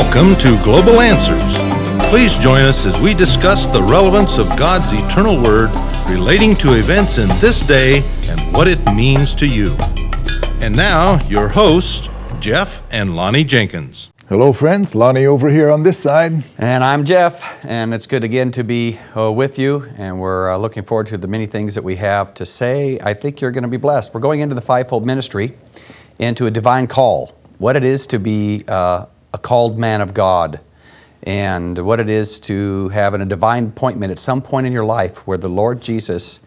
Welcome to Global Answers. Please join us as we discuss the relevance of God's eternal word relating to events in this day and what it means to you. And now, your hosts, Jeff and Lonnie Jenkins. Hello, friends. Lonnie over here on this side. And I'm Jeff, and it's good again to be uh, with you. And we're uh, looking forward to the many things that we have to say. I think you're going to be blessed. We're going into the fivefold ministry, into a divine call, what it is to be uh, a called man of God, and what it is to have a divine appointment at some point in your life where the Lord Jesus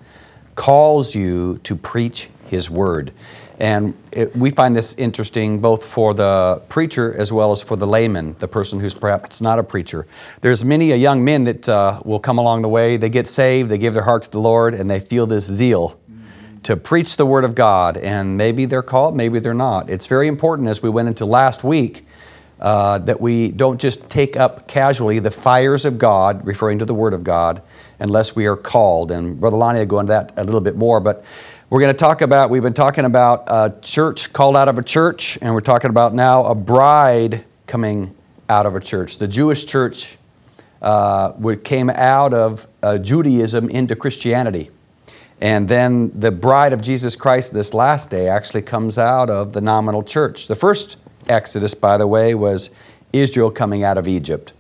calls you to preach His word. And it, we find this interesting both for the preacher as well as for the layman, the person who's perhaps not a preacher. There's many a young men that uh, will come along the way. They get saved, they give their heart to the Lord, and they feel this zeal to preach the Word of God. And maybe they're called, maybe they're not. It's very important as we went into last week uh, that we don't just take up casually the fires of God, referring to the Word of God, unless we are called. And Brother Lonnie will go into that a little bit more. But we're going to talk about, we've been talking about a church called out of a church, and we're talking about now a bride coming out of a church. The Jewish church uh, came out of uh, Judaism into Christianity. And then the bride of Jesus Christ this last day actually comes out of the nominal church. The first Exodus, by the way, was Israel coming out of Egypt.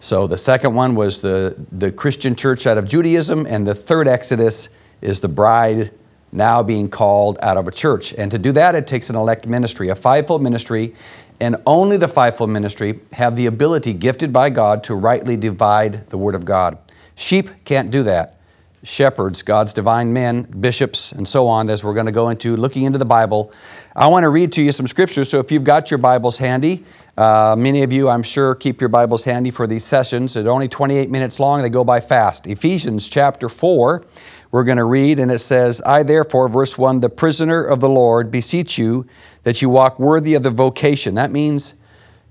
So the second one was the, the Christian church out of Judaism, and the third Exodus is the bride now being called out of a church. And to do that, it takes an elect ministry, a fivefold ministry, and only the fivefold ministry have the ability, gifted by God, to rightly divide the Word of God. Sheep can't do that. Shepherds, God's divine men, bishops, and so on, as we're going to go into looking into the Bible. I want to read to you some scriptures, so if you've got your Bibles handy, uh, many of you, I'm sure, keep your Bibles handy for these sessions. They're only 28 minutes long, they go by fast. Ephesians chapter 4 we're going to read, and it says, I therefore, verse 1, the prisoner of the Lord, beseech you that you walk worthy of the vocation. That means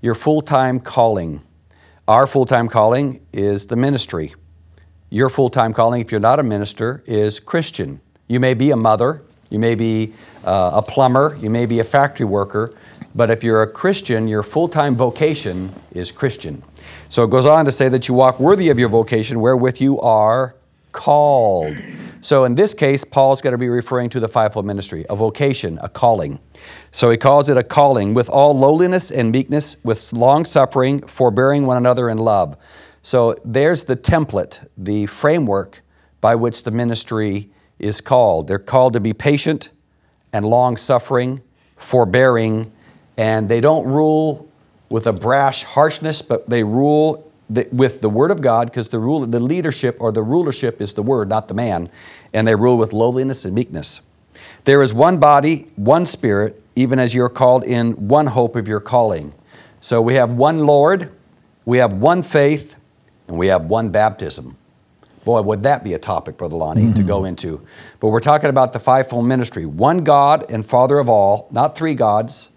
your full time calling. Our full time calling is the ministry. Your full time calling, if you're not a minister, is Christian. You may be a mother, you may be uh, a plumber, you may be a factory worker, but if you're a Christian, your full time vocation is Christian. So it goes on to say that you walk worthy of your vocation wherewith you are called. So in this case, Paul's going to be referring to the fivefold ministry, a vocation, a calling. So he calls it a calling with all lowliness and meekness, with long suffering, forbearing one another in love. So there's the template, the framework by which the ministry is called. They're called to be patient and long suffering, forbearing, and they don't rule with a brash harshness, but they rule with the Word of God, because the rule, the leadership or the rulership is the Word, not the man, and they rule with lowliness and meekness. There is one body, one Spirit, even as you're called in one hope of your calling. So we have one Lord, we have one faith, and we have one baptism. Boy, would that be a topic, Brother Lonnie, mm-hmm. to go into. But we're talking about the fivefold ministry one God and Father of all, not three gods,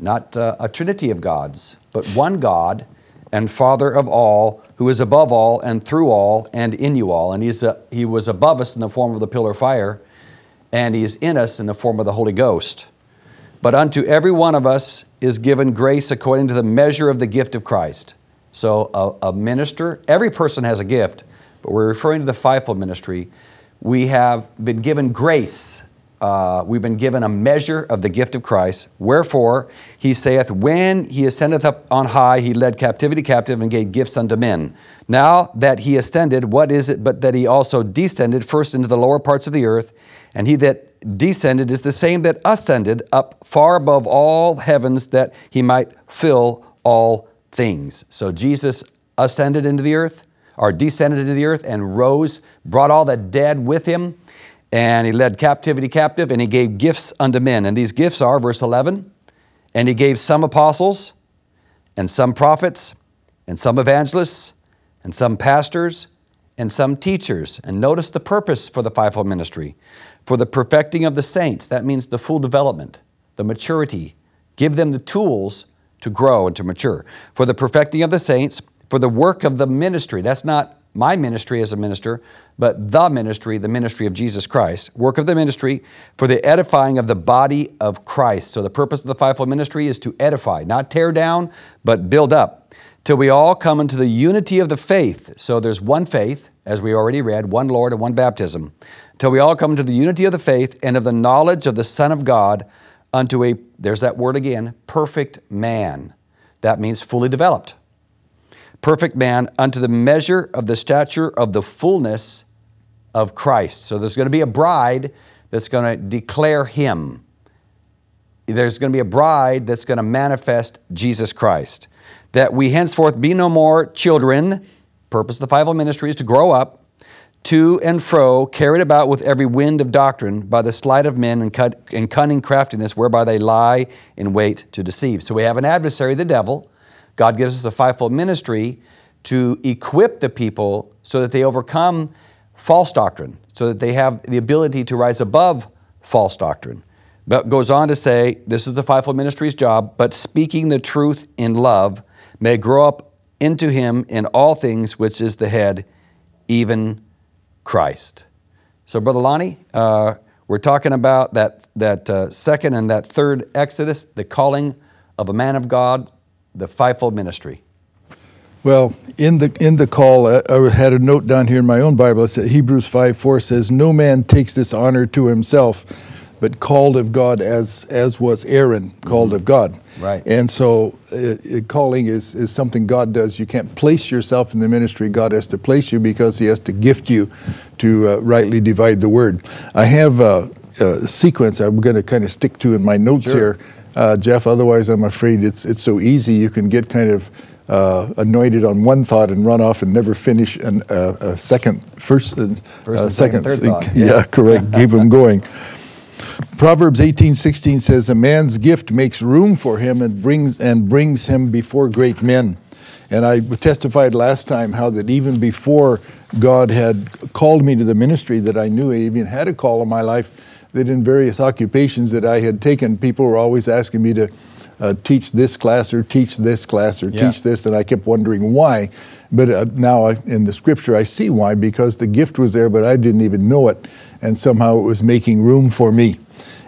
not uh, a trinity of gods, but one God and Father of all, who is above all and through all and in you all. And he's a, he was above us in the form of the pillar of fire, and he is in us in the form of the Holy Ghost. But unto every one of us is given grace according to the measure of the gift of Christ. So, a, a minister, every person has a gift, but we're referring to the fivefold ministry. We have been given grace uh, we've been given a measure of the gift of Christ. Wherefore, he saith, When he ascendeth up on high, he led captivity captive and gave gifts unto men. Now that he ascended, what is it but that he also descended first into the lower parts of the earth? And he that descended is the same that ascended up far above all heavens that he might fill all things. So Jesus ascended into the earth, or descended into the earth, and rose, brought all the dead with him and he led captivity captive, and he gave gifts unto men. And these gifts are, verse 11, and he gave some apostles, and some prophets, and some evangelists, and some pastors, and some teachers. And notice the purpose for the fivefold ministry for the perfecting of the saints. That means the full development, the maturity. Give them the tools to grow and to mature. For the perfecting of the saints, for the work of the ministry. That's not my ministry as a minister, but the ministry, the ministry of Jesus Christ. Work of the ministry for the edifying of the body of Christ. So the purpose of the fivefold ministry is to edify, not tear down, but build up, till we all come into the unity of the faith. So there's one faith, as we already read, one Lord and one baptism, till we all come into the unity of the faith and of the knowledge of the Son of God unto a, there's that word again, perfect man. That means fully developed perfect man unto the measure of the stature of the fullness of Christ. So there's going to be a bride that's going to declare him. There's going to be a bride that's going to manifest Jesus Christ. That we henceforth be no more children. Purpose of the fivefold ministry is to grow up, to and fro, carried about with every wind of doctrine by the sleight of men and, cunning craftiness, whereby they lie in wait to deceive. So we have an adversary, the devil, God gives us a fivefold ministry to equip the people so that they overcome false doctrine, so that they have the ability to rise above false doctrine. But goes on to say, this is the fivefold ministry's job, but speaking the truth in love may grow up into him in all things, which is the head, even Christ. So, Brother Lonnie, uh, we're talking about that, that uh, second and that third Exodus, the calling of a man of God the fivefold ministry? Well, in the in the call, I, I had a note down here in my own Bible. It said Hebrews five four says, "No man takes this honor to himself, but called of God, as as was Aaron called mm-hmm. of God." Right. And so, it, it, calling is is something God does. You can't place yourself in the ministry. God has to place you because He has to gift you to uh, rightly divide the word. I have a, a sequence I'm going to kind of stick to in my notes sure. here uh, Jeff. Otherwise, I'm afraid it's it's so easy. You can get kind of uh, anointed on one thought and run off and never finish an, uh, a second, first, uh, first and second, third thought. Yeah, yeah correct. Keep them going. Proverbs 18:16 says, "A man's gift makes room for him and brings and brings him before great men." And I testified last time how that even before God had called me to the ministry, that I knew I even had a call in my life that in various occupations that I had taken, people were always asking me to uh, teach this class or teach this class or yeah. teach this, and I kept wondering why. But uh, now I, in the scripture, I see why because the gift was there, but I didn't even know it, and somehow it was making room for me.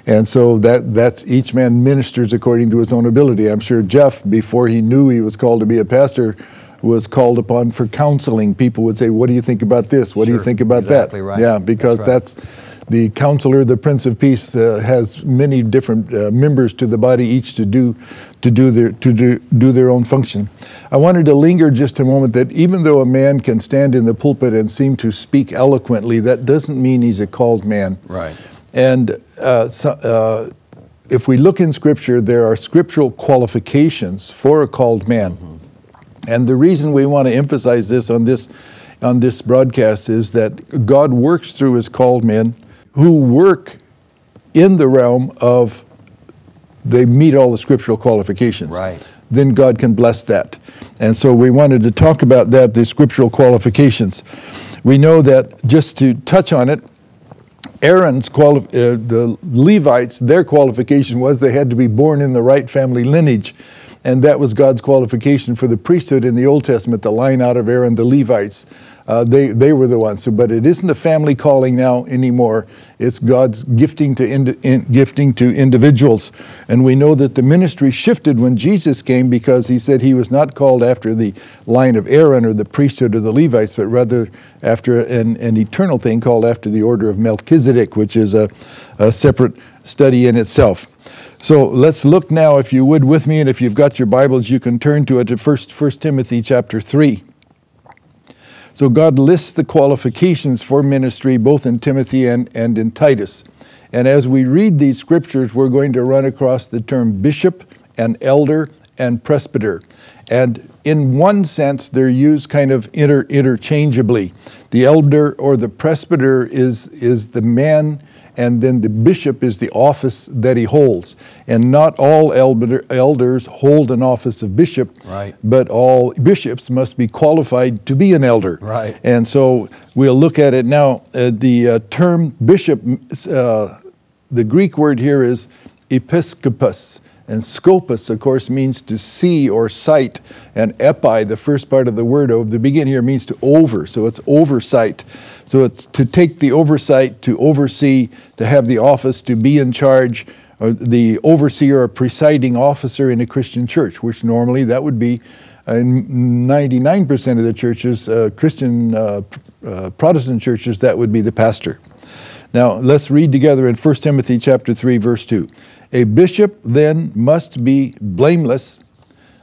And so that that's each man ministers according to his own ability. I'm sure Jeff, before he knew he was called to be a pastor, was called upon for counseling. People would say, "What do you think about this? What sure, do you think about exactly that?" Right. Yeah, because that's, right. that's the counselor, the Prince of Peace, uh, has many different uh, members to the body, each to do to do their to do, do their own function. I wanted to linger just a moment that even though a man can stand in the pulpit and seem to speak eloquently, that doesn't mean he's a called man. Right. And uh, so, uh, if we look in Scripture, there are scriptural qualifications for a called man. Mm-hmm. And the reason we want to emphasize this on this on this broadcast is that God works through His called men who work in the realm of they meet all the scriptural qualifications. Right. Then God can bless that. And so we wanted to talk about that, the scriptural qualifications. We know that, just to touch on it, Aaron's quali- uh, the Levites, their qualification was they had to be born in the right family lineage. And that was God's qualification for the priesthood in the Old Testament, the line out of Aaron, the Levites. Uh, they, they were the ones. So, but it isn't a family calling now anymore. It's God's gifting to in, gifting to individuals. And we know that the ministry shifted when Jesus came because he said he was not called after the line of Aaron or the priesthood of the Levites, but rather after an, an eternal thing called after the order of Melchizedek, which is a, a separate study in itself. So let's look now, if you would, with me, and if you've got your Bibles, you can turn to it to 1 Timothy chapter 3. So God lists the qualifications for ministry both in Timothy and, and in Titus. And as we read these scriptures, we're going to run across the term bishop and elder and presbyter. And in one sense, they're used kind of inter, interchangeably. The elder or the presbyter is, is the man and then the bishop is the office that he holds. And not all elder, elders hold an office of bishop, right. but all bishops must be qualified to be an elder. Right. And so we'll look at it now. Uh, the uh, term bishop, uh, the Greek word here is episkopos, And scopus, of course, means to see or sight. And epi, the first part of the word of the beginning here, means to over. So it's oversight. So it's to take the oversight, to oversee, to have the office, to be in charge, or the overseer or presiding officer in a Christian church, which normally that would be in 99% of the churches, uh, Christian uh, uh, Protestant churches, that would be the pastor. Now let's read together in 1 Timothy chapter 3 verse 2. A bishop then must be blameless,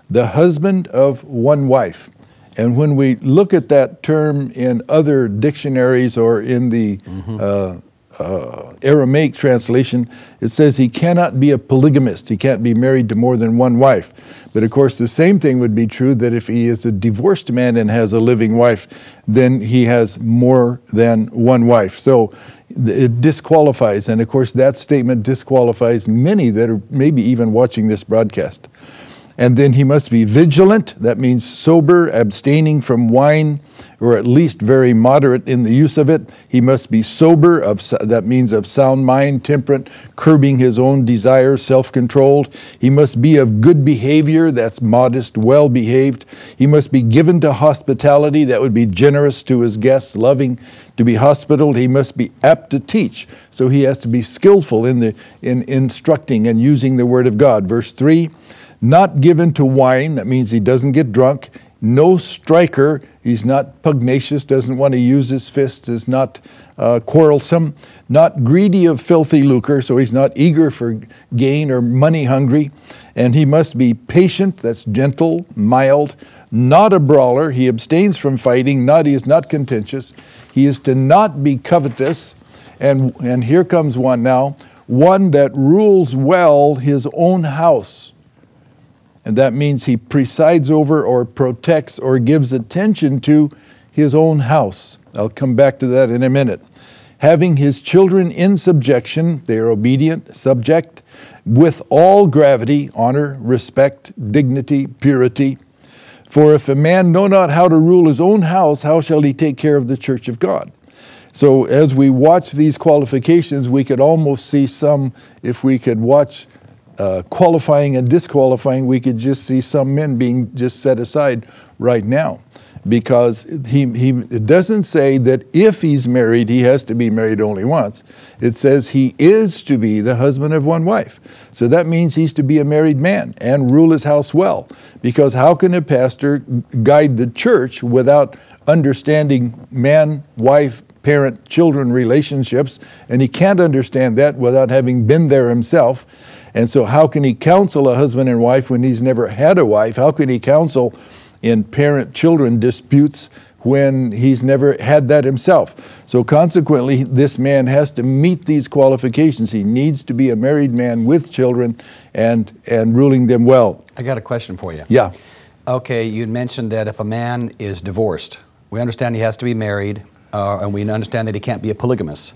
the husband of one wife. And when we look at that term in other dictionaries or in the mm-hmm. uh, uh, Aramaic translation, it says he cannot be a polygamist. He can't be married to more than one wife. But of course, the same thing would be true that if he is a divorced man and has a living wife, then he has more than one wife. So it disqualifies. And of course, that statement disqualifies many that are maybe even watching this broadcast. And then he must be vigilant. That means sober, abstaining from wine, or at least very moderate in the use of it. He must be sober, of, that means of sound mind, temperate, curbing his own desires, self controlled. He must be of good behavior, that's modest, well behaved. He must be given to hospitality, that would be generous to his guests, loving to be hospitable. He must be apt to teach, so he has to be skillful in, the, in instructing and using the Word of God. Verse 3 not given to wine, that means he doesn't get drunk no striker. He's not pugnacious, doesn't want to use his fists, is not uh, quarrelsome, not greedy of filthy lucre, so he's not eager for gain or money hungry. And he must be patient, that's gentle, mild, not a brawler. He abstains from fighting, not, he is not contentious. He is to not be covetous. And, and here comes one now one that rules well his own house and that means he presides over or protects or gives attention to his own house. I'll come back to that in a minute. Having his children in subjection, they are obedient, subject, with all gravity, honor, respect, dignity, purity. For if a man know not how to rule his own house, how shall he take care of the church of God? So, as we watch these qualifications, we could almost see some, if we could watch uh, qualifying and disqualifying, we could just see some men being just set aside right now. Because he, he it doesn't say that if he's married, he has to be married only once. It says he is to be the husband of one wife. So that means he's to be a married man and rule his house well. Because how can a pastor guide the church without understanding man, wife, parent children relationships? And he can't understand that without having been there himself. And so, how can he counsel a husband and wife when he's never had a wife? How can he counsel in parent children disputes when he's never had that himself? So, consequently, this man has to meet these qualifications. He needs to be a married man with children and, and ruling them well. I got a question for you. Yeah. Okay, you mentioned that if a man is divorced, we understand he has to be married, uh, and we understand that he can't be a polygamist.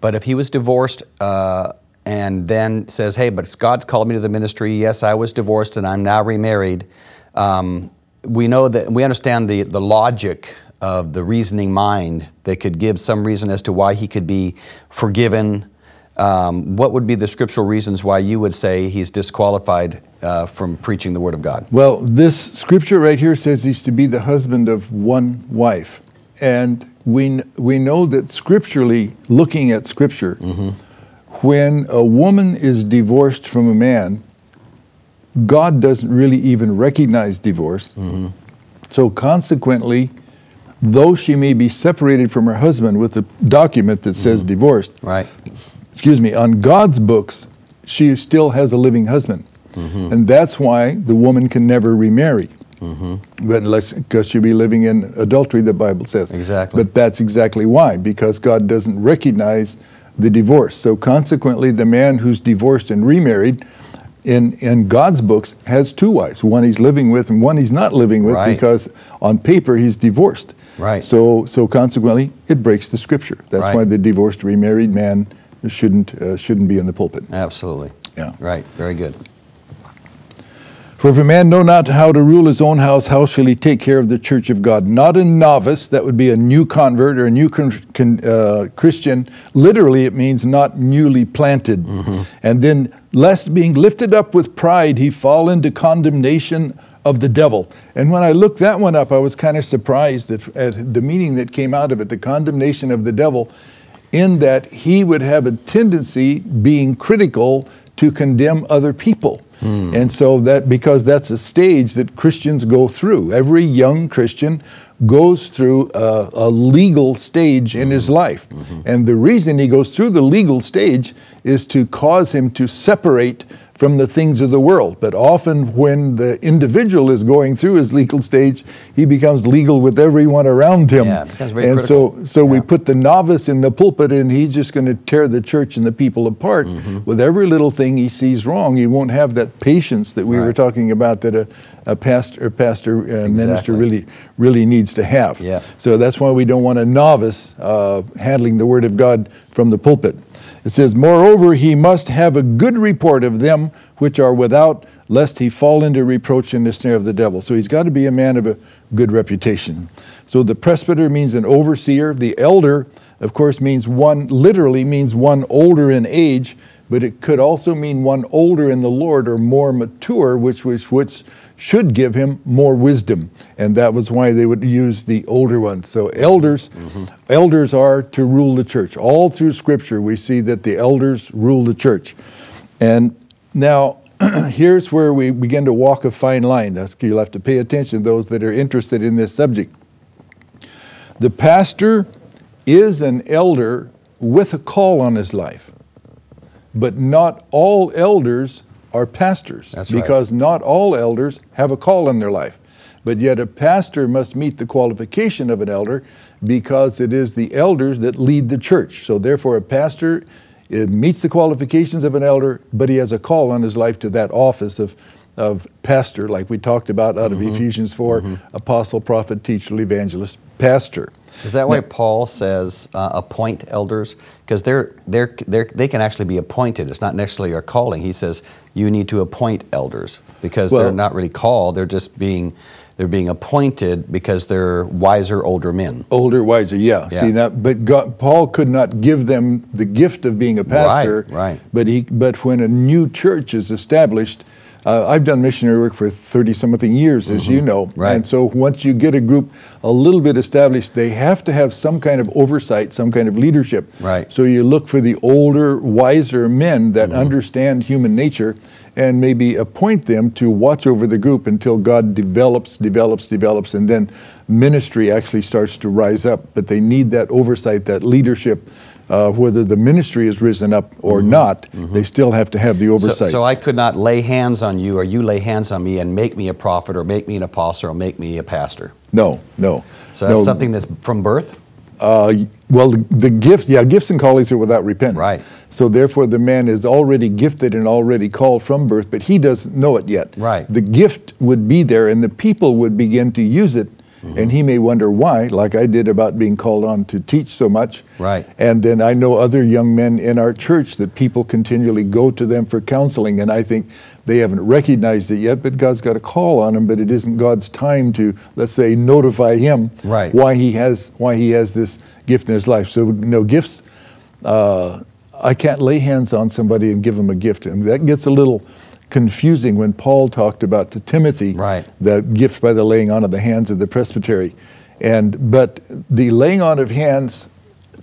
But if he was divorced, uh, and then says, hey, but God's called me to the ministry. Yes, I was divorced and I'm now remarried. Um, we know that we understand the, the logic of the reasoning mind that could give some reason as to why he could be forgiven. Um, what would be the scriptural reasons why you would say he's disqualified uh, from preaching the Word of God? Well, this scripture right here says he's to be the husband of one wife. And we, we know that scripturally, looking at scripture, mm-hmm when a woman is divorced from a man, God doesn't really even recognize divorce. Mm-hmm. So consequently, though she may be separated from her husband with a document that says mm-hmm. divorced, right? Excuse me, on God's books, she still has a living husband, mm-hmm. and that's why the woman can never remarry. Mm-hmm. But unless because she'll be living in adultery, the Bible says. Exactly. But that's exactly why, because God doesn't recognize the divorce. So consequently, the man who's divorced and remarried in, in God's books has two wives. One he's living with and one he's not living with right. because on paper he's divorced. Right. So, so consequently, it breaks the scripture. That's right. why the divorced remarried man shouldn't, uh, shouldn't be in the pulpit. Absolutely. Yeah. Right. Very good. For if a man know not how to rule his own house, how shall he take care of the church of God? Not a novice, that would be a new convert or a new con, con, uh, Christian. Literally, it means not newly planted. Mm-hmm. And then, lest being lifted up with pride, he fall into condemnation of the devil. And when I looked that one up, I was kind of surprised at, at the meaning that came out of it the condemnation of the devil, in that he would have a tendency, being critical, to condemn other people. Mm. And so that because that's a stage that Christians go through. Every young Christian goes through a, a legal stage mm-hmm. in his mm-hmm. life. Mm-hmm. And the reason he goes through the legal stage is to cause him to separate from the things of the world. But often, when the individual is going through his legal stage, he becomes legal with everyone around him. Yeah, and critical. so, so yeah. we put the novice in the pulpit, and he's just going to tear the church and the people apart mm-hmm. with every little thing he sees wrong. He won't have that patience that we right. were talking about that a, a pastor, pastor uh, exactly. minister really, really needs to have. Yeah. So that's why we don't want a novice uh, handling the Word of God from the pulpit. It says, Moreover, he must have a good report of them which are without, lest he fall into reproach in the snare of the devil. So he's got to be a man of a good reputation. So the presbyter means an overseer. The elder, of course, means one, literally means one older in age, but it could also mean one older in the Lord or more mature, which, which, which should give him more wisdom. And that was why they would use the older ones. So elders, mm-hmm. elders are to rule the church. All through scripture we see that the elders rule the church. And now here's where we begin to walk a fine line. That's, you'll have to pay attention those that are interested in this subject. The pastor is an elder with a call on his life. But not all elders are pastors That's because right. not all elders have a call in their life. But yet, a pastor must meet the qualification of an elder because it is the elders that lead the church. So, therefore, a pastor meets the qualifications of an elder, but he has a call on his life to that office of, of pastor, like we talked about out mm-hmm. of Ephesians 4 mm-hmm. apostle, prophet, teacher, evangelist, pastor. Is that why Paul says uh, appoint elders? Because they're, they're, they're, they can actually be appointed. It's not necessarily a calling. He says you need to appoint elders because well, they're not really called. They're just being they're being appointed because they're wiser older men. Older, wiser, yeah. yeah. See that, but God, Paul could not give them the gift of being a pastor. Right, right. But he, but when a new church is established, uh, I've done missionary work for 30 something years, as mm-hmm. you know. Right. And so once you get a group a little bit established, they have to have some kind of oversight, some kind of leadership. Right. So you look for the older, wiser men that mm-hmm. understand human nature and maybe appoint them to watch over the group until God develops, develops, develops, and then ministry actually starts to rise up. But they need that oversight, that leadership uh, whether the ministry has risen up or mm-hmm. not, mm-hmm. they still have to have the oversight. So, so, I could not lay hands on you, or you lay hands on me and make me a prophet, or make me an apostle, or make me a pastor. No, no. So that's no. something that's from birth. Uh, well, the, the, gift, yeah, gifts and callings are without repentance. Right. So therefore, the man is already gifted and already called from birth, but he doesn't know it yet. Right. The gift would be there, and the people would begin to use it Mm-hmm. And he may wonder why, like I did about being called on to teach so much. Right. And then I know other young men in our church that people continually go to them for counseling, and I think they haven't recognized it yet, but God's got a call on them, but it isn't God's time to, let's say, notify him right. why he has why he has this gift in his life. So you know, gifts. Uh, I can't lay hands on somebody and give them a gift, and that gets a little confusing when Paul talked about to Timothy right. the gift by the laying on of the hands of the presbytery. And but the laying on of hands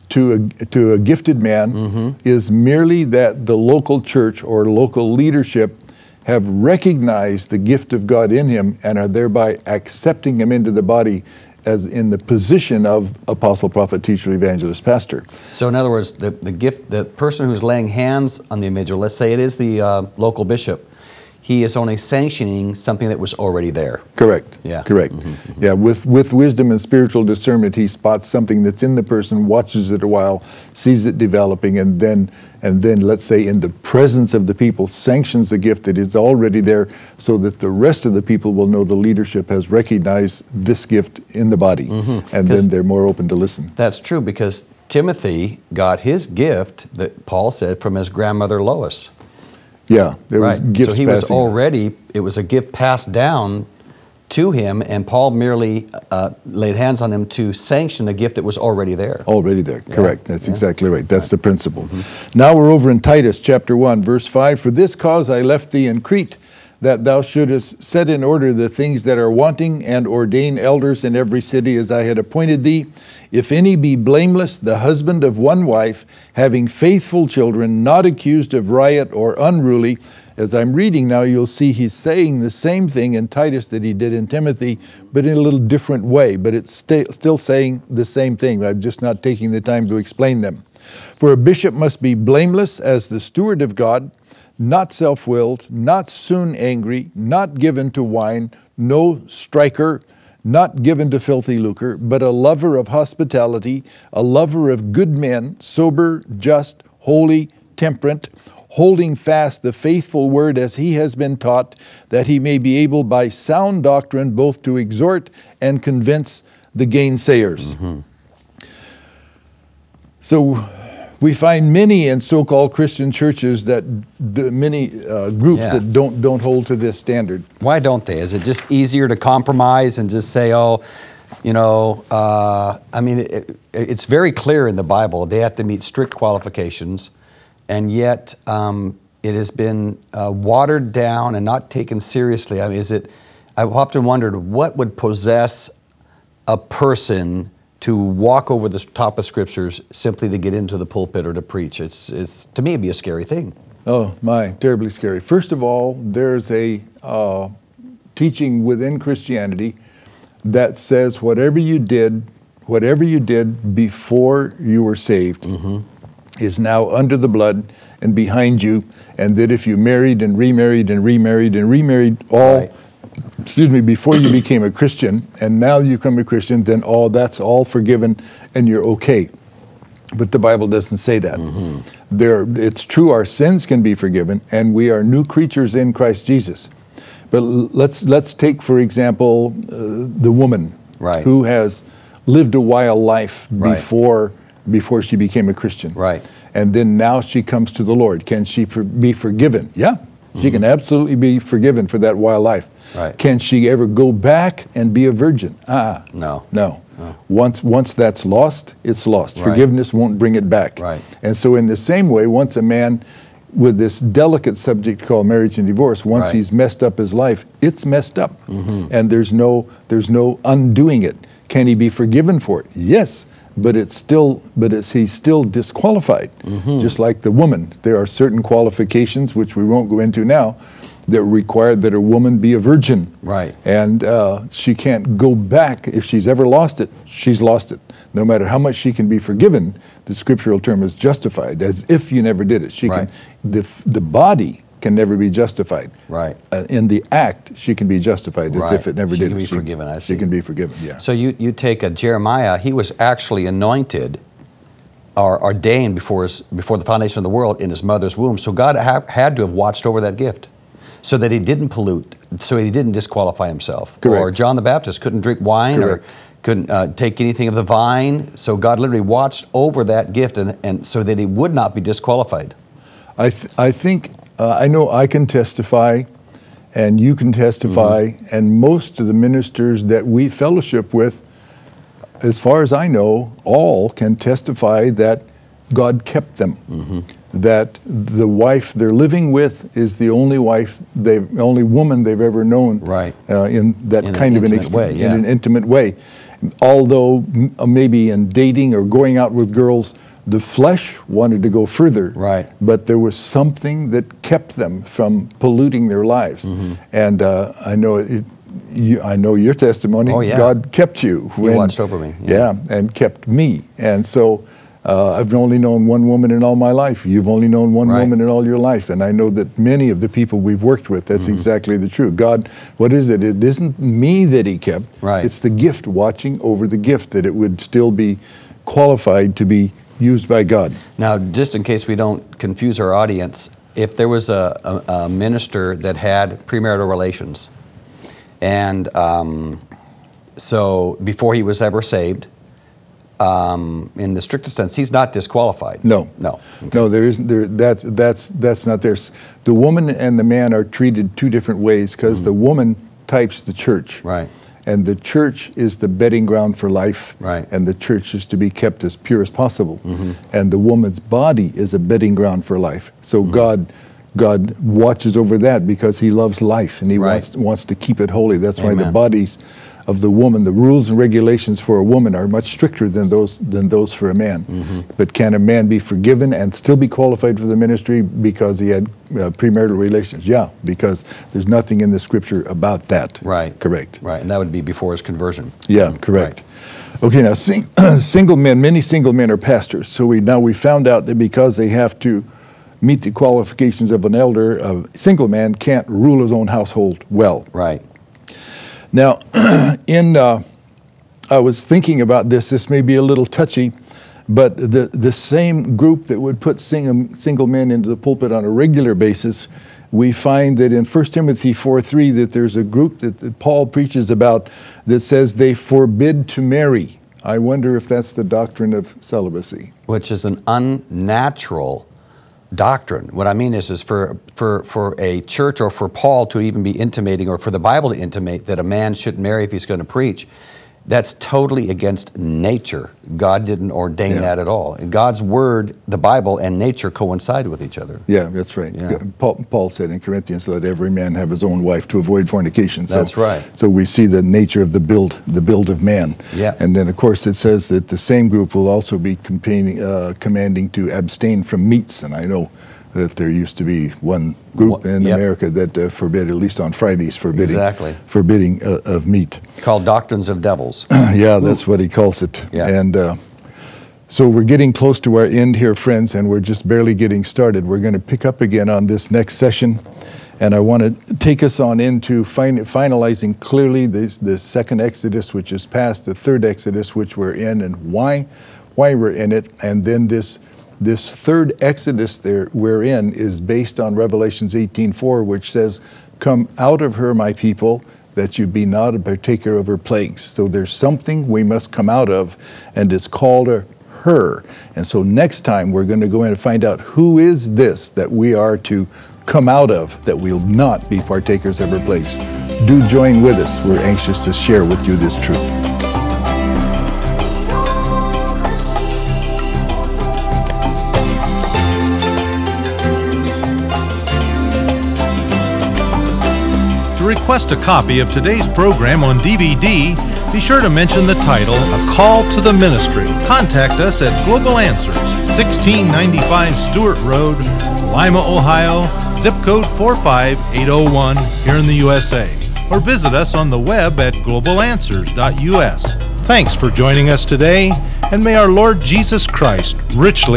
to a, to a gifted man mm-hmm. is merely that the local church or local leadership have recognized the gift of God in him and are thereby accepting him into the body as in the position of apostle, prophet, teacher, evangelist, pastor. So, in other words, the, the gift, the person who's laying hands on the individual, let's say it is the uh, local bishop, he is only sanctioning something that was already there. Correct. Yeah. Correct. Mm-hmm, mm-hmm. Yeah. With with wisdom and spiritual discernment, he spots something that's in the person, watches it a while, sees it developing, and then and then let's say in the presence of the people sanctions the gift that is already there, so that the rest of the people will know the leadership has recognized this gift in the body, mm-hmm. and then they're more open to listen. That's true because Timothy got his gift that Paul said from his grandmother Lois. Yeah, there was gifts so he was already, it was a gift passed down to him, and Paul merely uh, laid hands on him to sanction a gift that was already there. Already there, correct. That's yeah. exactly right. That's the principle. Now we're over in Titus chapter 1, verse 5. For this cause I left thee in Crete, that thou shouldest set in order the things that are wanting, and ordain elders in every city as I had appointed thee. If any be blameless, the husband of one wife, having faithful children, not accused of riot or unruly, as I'm reading now, you'll see he's saying the same thing in Titus that he did in Timothy, but in a little different way. But it's sta- still saying the same thing. I'm just not taking the time to explain them. For a bishop must be blameless as the steward of God, not self willed, not soon angry, not given to wine, no striker, not given to filthy lucre, but a lover of hospitality, a lover of good men, sober, just, holy, temperate holding fast the faithful word as he has been taught, that he may be able by sound doctrine both to exhort and convince the gainsayers. Mm-hmm. So we find many in so-called Christian churches that many uh, groups Yeah. that don't don't hold to this standard. Why don't they? Is it just easier to compromise and just say, oh, you know, uh, I mean, it, it's very clear in the Bible they have to meet strict qualifications, and yet um, it has been uh, watered down and not taken seriously. I mean, is it? I've often wondered what would possess a person to walk over the top of scriptures simply to get into the pulpit or to preach. It's, it's to me, it'd be a scary thing. Oh my, terribly scary. First of all, there's a uh, teaching within Christianity that says whatever you did, whatever you did before you were saved, is now under the blood and behind you, and that if you married and remarried and remarried and remarried all. Right. Excuse me, before you became a Christian, and now you become a Christian, then all that's all forgiven and you're okay. But the Bible doesn't say that. There, it's true, our sins can be forgiven, and we are new creatures in Christ Jesus. But let's let's take, for example, uh, the woman Right. who has lived a wild life Right. before before she became a Christian. Right. And then now she comes to the Lord. Can she for, be forgiven? Yeah, she can absolutely be forgiven for that wild life. Mm-hmm. Right. Can she ever go back and be a virgin? Ah, No. no. Once once that's lost, it's lost. Right. Forgiveness won't bring it back. Right. And so in the same way, once a man with this delicate subject called marriage and divorce, once Right. Mm-hmm. he's messed up his life, it's messed up. And there's no there's no undoing it. Can he be forgiven for it? Yes. But it's still but it's he's still disqualified. Mm-hmm. Just like the woman. There are certain qualifications which we won't go into now that required that a woman be a virgin. Right. And uh, she can't go back. If she's ever lost it, she's lost it. No matter how much she can be forgiven, the scriptural term is justified, as if you never did it. She Right. can, the, the body can never be justified. Right. Uh, in the act, she can be justified as Right. if it never She did can it. be forgiven, I see. She can be forgiven, yeah. So you, you take a Jeremiah, he was actually anointed or ordained before, his, before the foundation of the world in his mother's womb. So God ha- had to have watched over that gift so that he didn't pollute, so he didn't disqualify himself. Correct. Or John the Baptist couldn't drink wine Correct. or couldn't uh, take anything of the vine. So God literally watched over that gift and, and so that he would not be disqualified. I, th- I think, uh, I know I can testify, and you can testify, Mm-hmm. and most of the ministers that we fellowship with, as far as I know, all can testify that God kept them. Mm-hmm. That the wife they're living with is the only wife, they only woman they've ever known. Right. Uh, in that In kind of an way, yeah. in an intimate way. Although m- uh, maybe in dating or going out with girls, the flesh wanted to go further. Right. But there was something that kept them from polluting their lives. Mm-hmm. And uh, I know it. You, I know your testimony. Oh, yeah. God kept you. He watched over me, yeah. Yeah. and kept me. And so uh, I've only known one woman in all my life. You've only known one Right. woman in all your life. And I know that many of the people we've worked with, that's Mm-hmm. exactly the truth. God, what is it? It isn't me that He kept. Right. It's the gift, watching over the gift, that it would still be qualified to be used by God. Now, just in case we don't confuse our audience, if there was a, a, a minister that had premarital relations, and um, so before he was ever saved, um, in the strictest sense, he's not disqualified. No, No. no. There isn't. There. That's that's that's not there. The woman and the man are treated two different ways because the woman types the church. Mm-hmm. Right. And the church is the bedding ground for life. Right. And the church is to be kept as pure as possible. Mm-hmm. And the woman's body is a bedding ground for life. So Mm-hmm. God. God watches over that because He loves life and He Right. wants wants to keep it holy. That's why the bodies of the woman, the rules and regulations for a woman are much stricter than those than those for a man. Mm-hmm. But can a man be forgiven and still be qualified for the ministry because he had uh, premarital relations? Yeah, because there's nothing in the scripture about that. Right. Correct. Right, and that would be before his conversion. Yeah, correct. Okay, now sing, single men, many single men are pastors. So we now we found out that because they have to meet the qualifications of an elder, a single man can't rule his own household well. Right. Now, in uh, I was thinking about this. This may be a little touchy, but the the same group that would put single, single men into the pulpit on a regular basis, we find that in 1 Timothy 4:3 that there's a group that, that Paul preaches about that says they forbid to marry. I wonder if that's the doctrine of celibacy. Which is an unnatural doctrine. What I mean is, is for, for, for a church or for Paul to even be intimating or for the Bible to intimate that a man shouldn't marry if he's going to preach, that's totally against nature. God didn't ordain Yeah. that at all. God's word, the Bible, and nature coincide with each other. Yeah, that's right. Yeah. Paul, Paul said in Corinthians, "Let every man have his own wife to avoid fornication." So, That's right. So we see the nature of the build, the build of man. Yeah. And then, of course, it says that the same group will also be uh, commanding to abstain from meats. And I know that there used to be one group in yep. America that uh, forbid, at least on Fridays, forbidding Exactly. forbidding uh, of meat. Called doctrines of devils. yeah, that's what he calls it. Yeah. And uh, so we're getting close to our end here, friends, and we're just barely getting started. We're going to pick up again on this next session, and I want to take us on into fin- finalizing clearly this, the second Exodus, which is past the third Exodus, which we're in, and why why we're in it, and then this. This third Exodus there we're in is based on Revelations 18:4, which says, "Come out of her, my people, that you be not a partaker of her plagues." So there's something we must come out of, and it's called a her. And so next time we're going to go in and find out who is this that we are to come out of, that we'll not be partakers of her plagues. Do join with us. We're anxious to share with you this truth. Request a copy of today's program on DVD, be sure to mention the title A Call to the Ministry. Contact us at Global Answers, 1695 Stewart Road, Lima, Ohio, zip code 45801 here in the USA. Or visit us on the web at globalanswers.us. Thanks for joining us today, and may our Lord Jesus Christ richly